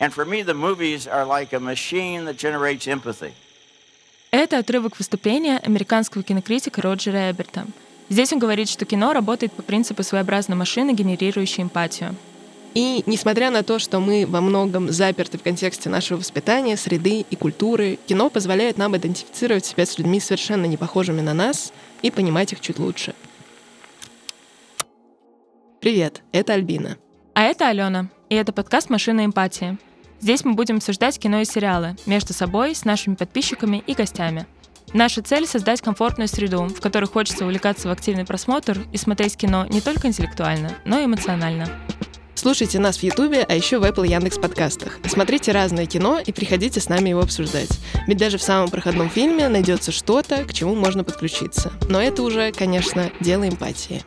And for me, the movies are like a machine that generates empathy. Это отрывок выступления американского кинокритика Роджера Эберта. Здесь он говорит, что кино работает по принципу своеобразной машины, генерирующей эмпатию. И несмотря на то, что мы во многом заперты в контексте нашего воспитания, среды и культуры, кино позволяет нам идентифицировать себя с людьми совершенно не похожими на нас и понимать их чуть лучше. Привет, это Альбина. А это Алена, и это подкаст «Машина эмпатии». Здесь мы будем обсуждать кино и сериалы между собой, с нашими подписчиками и гостями. Наша цель — создать комфортную среду, в которой хочется увлекаться в активный просмотр и смотреть кино не только интеллектуально, но и эмоционально. Слушайте нас в Ютубе, а еще в Apple Яндекс подкастах. Смотрите разное кино и приходите с нами его обсуждать. Ведь даже в самом проходном фильме найдется что-то, к чему можно подключиться. Но это уже, конечно, дело эмпатии.